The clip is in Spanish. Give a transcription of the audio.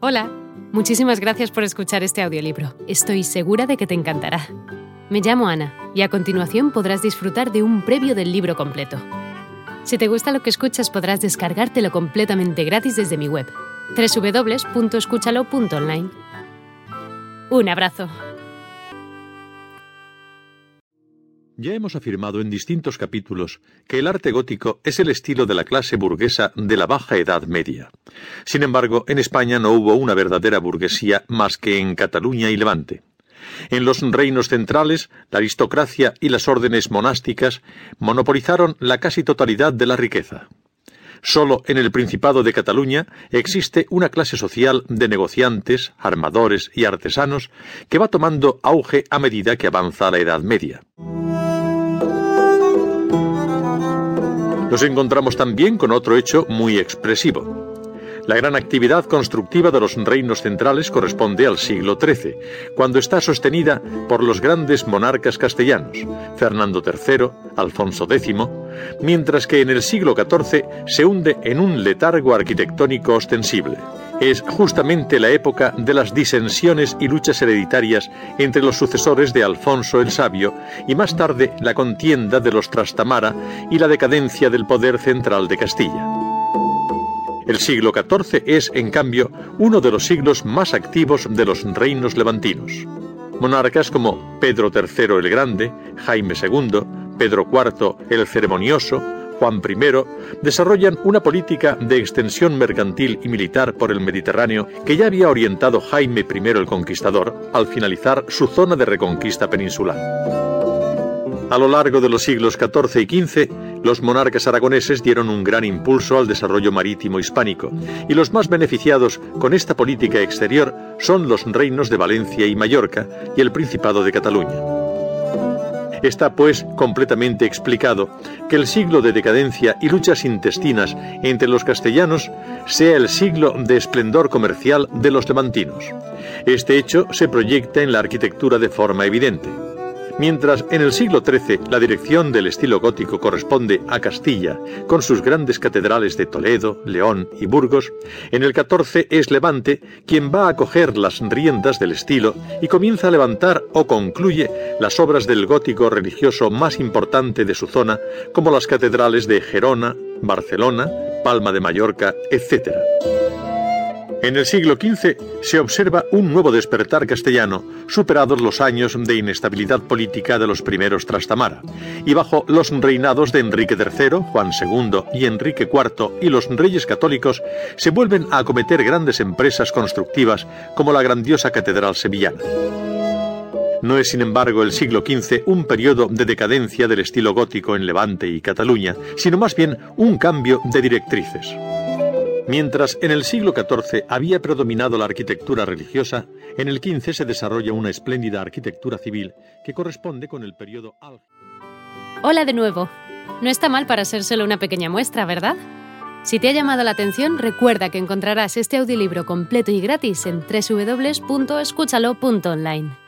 Hola, muchísimas gracias por escuchar este audiolibro. Estoy segura de que te encantará. Me llamo Ana y a continuación podrás disfrutar de un previo del libro completo. Si te gusta lo que escuchas podrás descargártelo completamente gratis desde mi web, www.escúchalo.online. Un abrazo. Ya hemos afirmado en distintos capítulos que el arte gótico es el estilo de la clase burguesa de la Baja Edad Media. Sin embargo, en España no hubo una verdadera burguesía más que en Cataluña y Levante. En los reinos centrales, la aristocracia y las órdenes monásticas monopolizaron la casi totalidad de la riqueza. Solo en el Principado de Cataluña existe una clase social de negociantes, armadores y artesanos que va tomando auge a medida que avanza la Edad Media. Nos encontramos también con otro hecho muy expresivo. La gran actividad constructiva de los reinos centrales corresponde al siglo XIII, cuando está sostenida por los grandes monarcas castellanos, Fernando III, Alfonso X, mientras que en el siglo XIV se hunde en un letargo arquitectónico ostensible es justamente la época de las disensiones y luchas hereditarias entre los sucesores de Alfonso el Sabio y más tarde la contienda de los Trastamara y la decadencia del poder central de Castilla. El siglo XIV es, en cambio, uno de los siglos más activos de los reinos levantinos. Monarcas como Pedro III el Grande, Jaime II, Pedro IV el Ceremonioso, Juan I, desarrollan una política de extensión mercantil y militar por el Mediterráneo que ya había orientado Jaime I el Conquistador al finalizar su zona de reconquista peninsular. A lo largo de los siglos XIV y XV, los monarcas aragoneses dieron un gran impulso al desarrollo marítimo hispánico, y los más beneficiados con esta política exterior son los reinos de Valencia y Mallorca y el Principado de Cataluña. Está, pues, completamente explicado que el siglo de decadencia y luchas intestinas entre los castellanos sea el siglo de esplendor comercial de los levantinos. Este hecho se proyecta en la arquitectura de forma evidente. Mientras en el siglo XIII la dirección del estilo gótico corresponde a Castilla, con sus grandes catedrales de Toledo, León y Burgos, en el XIV es Levante quien va a coger las riendas del estilo y comienza a levantar o concluye las obras del gótico religioso más importante de su zona, como las catedrales de Gerona, Barcelona, Palma de Mallorca, etc. En el siglo XV se observa un nuevo despertar castellano, superados los años de inestabilidad política de los primeros Trastamara, y bajo los reinados de Enrique III, Juan II y Enrique IV y los reyes católicos se vuelven a acometer grandes empresas constructivas como la grandiosa Catedral Sevillana. No es, sin embargo, el siglo XV un periodo de decadencia del estilo gótico en Levante y Cataluña, sino más bien un cambio de directrices. Mientras en el siglo XIV había predominado la arquitectura religiosa, en el XV se desarrolla una espléndida arquitectura civil que corresponde con el periodo Hola de nuevo. No está mal para ser solo una pequeña muestra, ¿verdad? Si te ha llamado la atención, recuerda que encontrarás este audiolibro completo y gratis en www.escúchalo.online.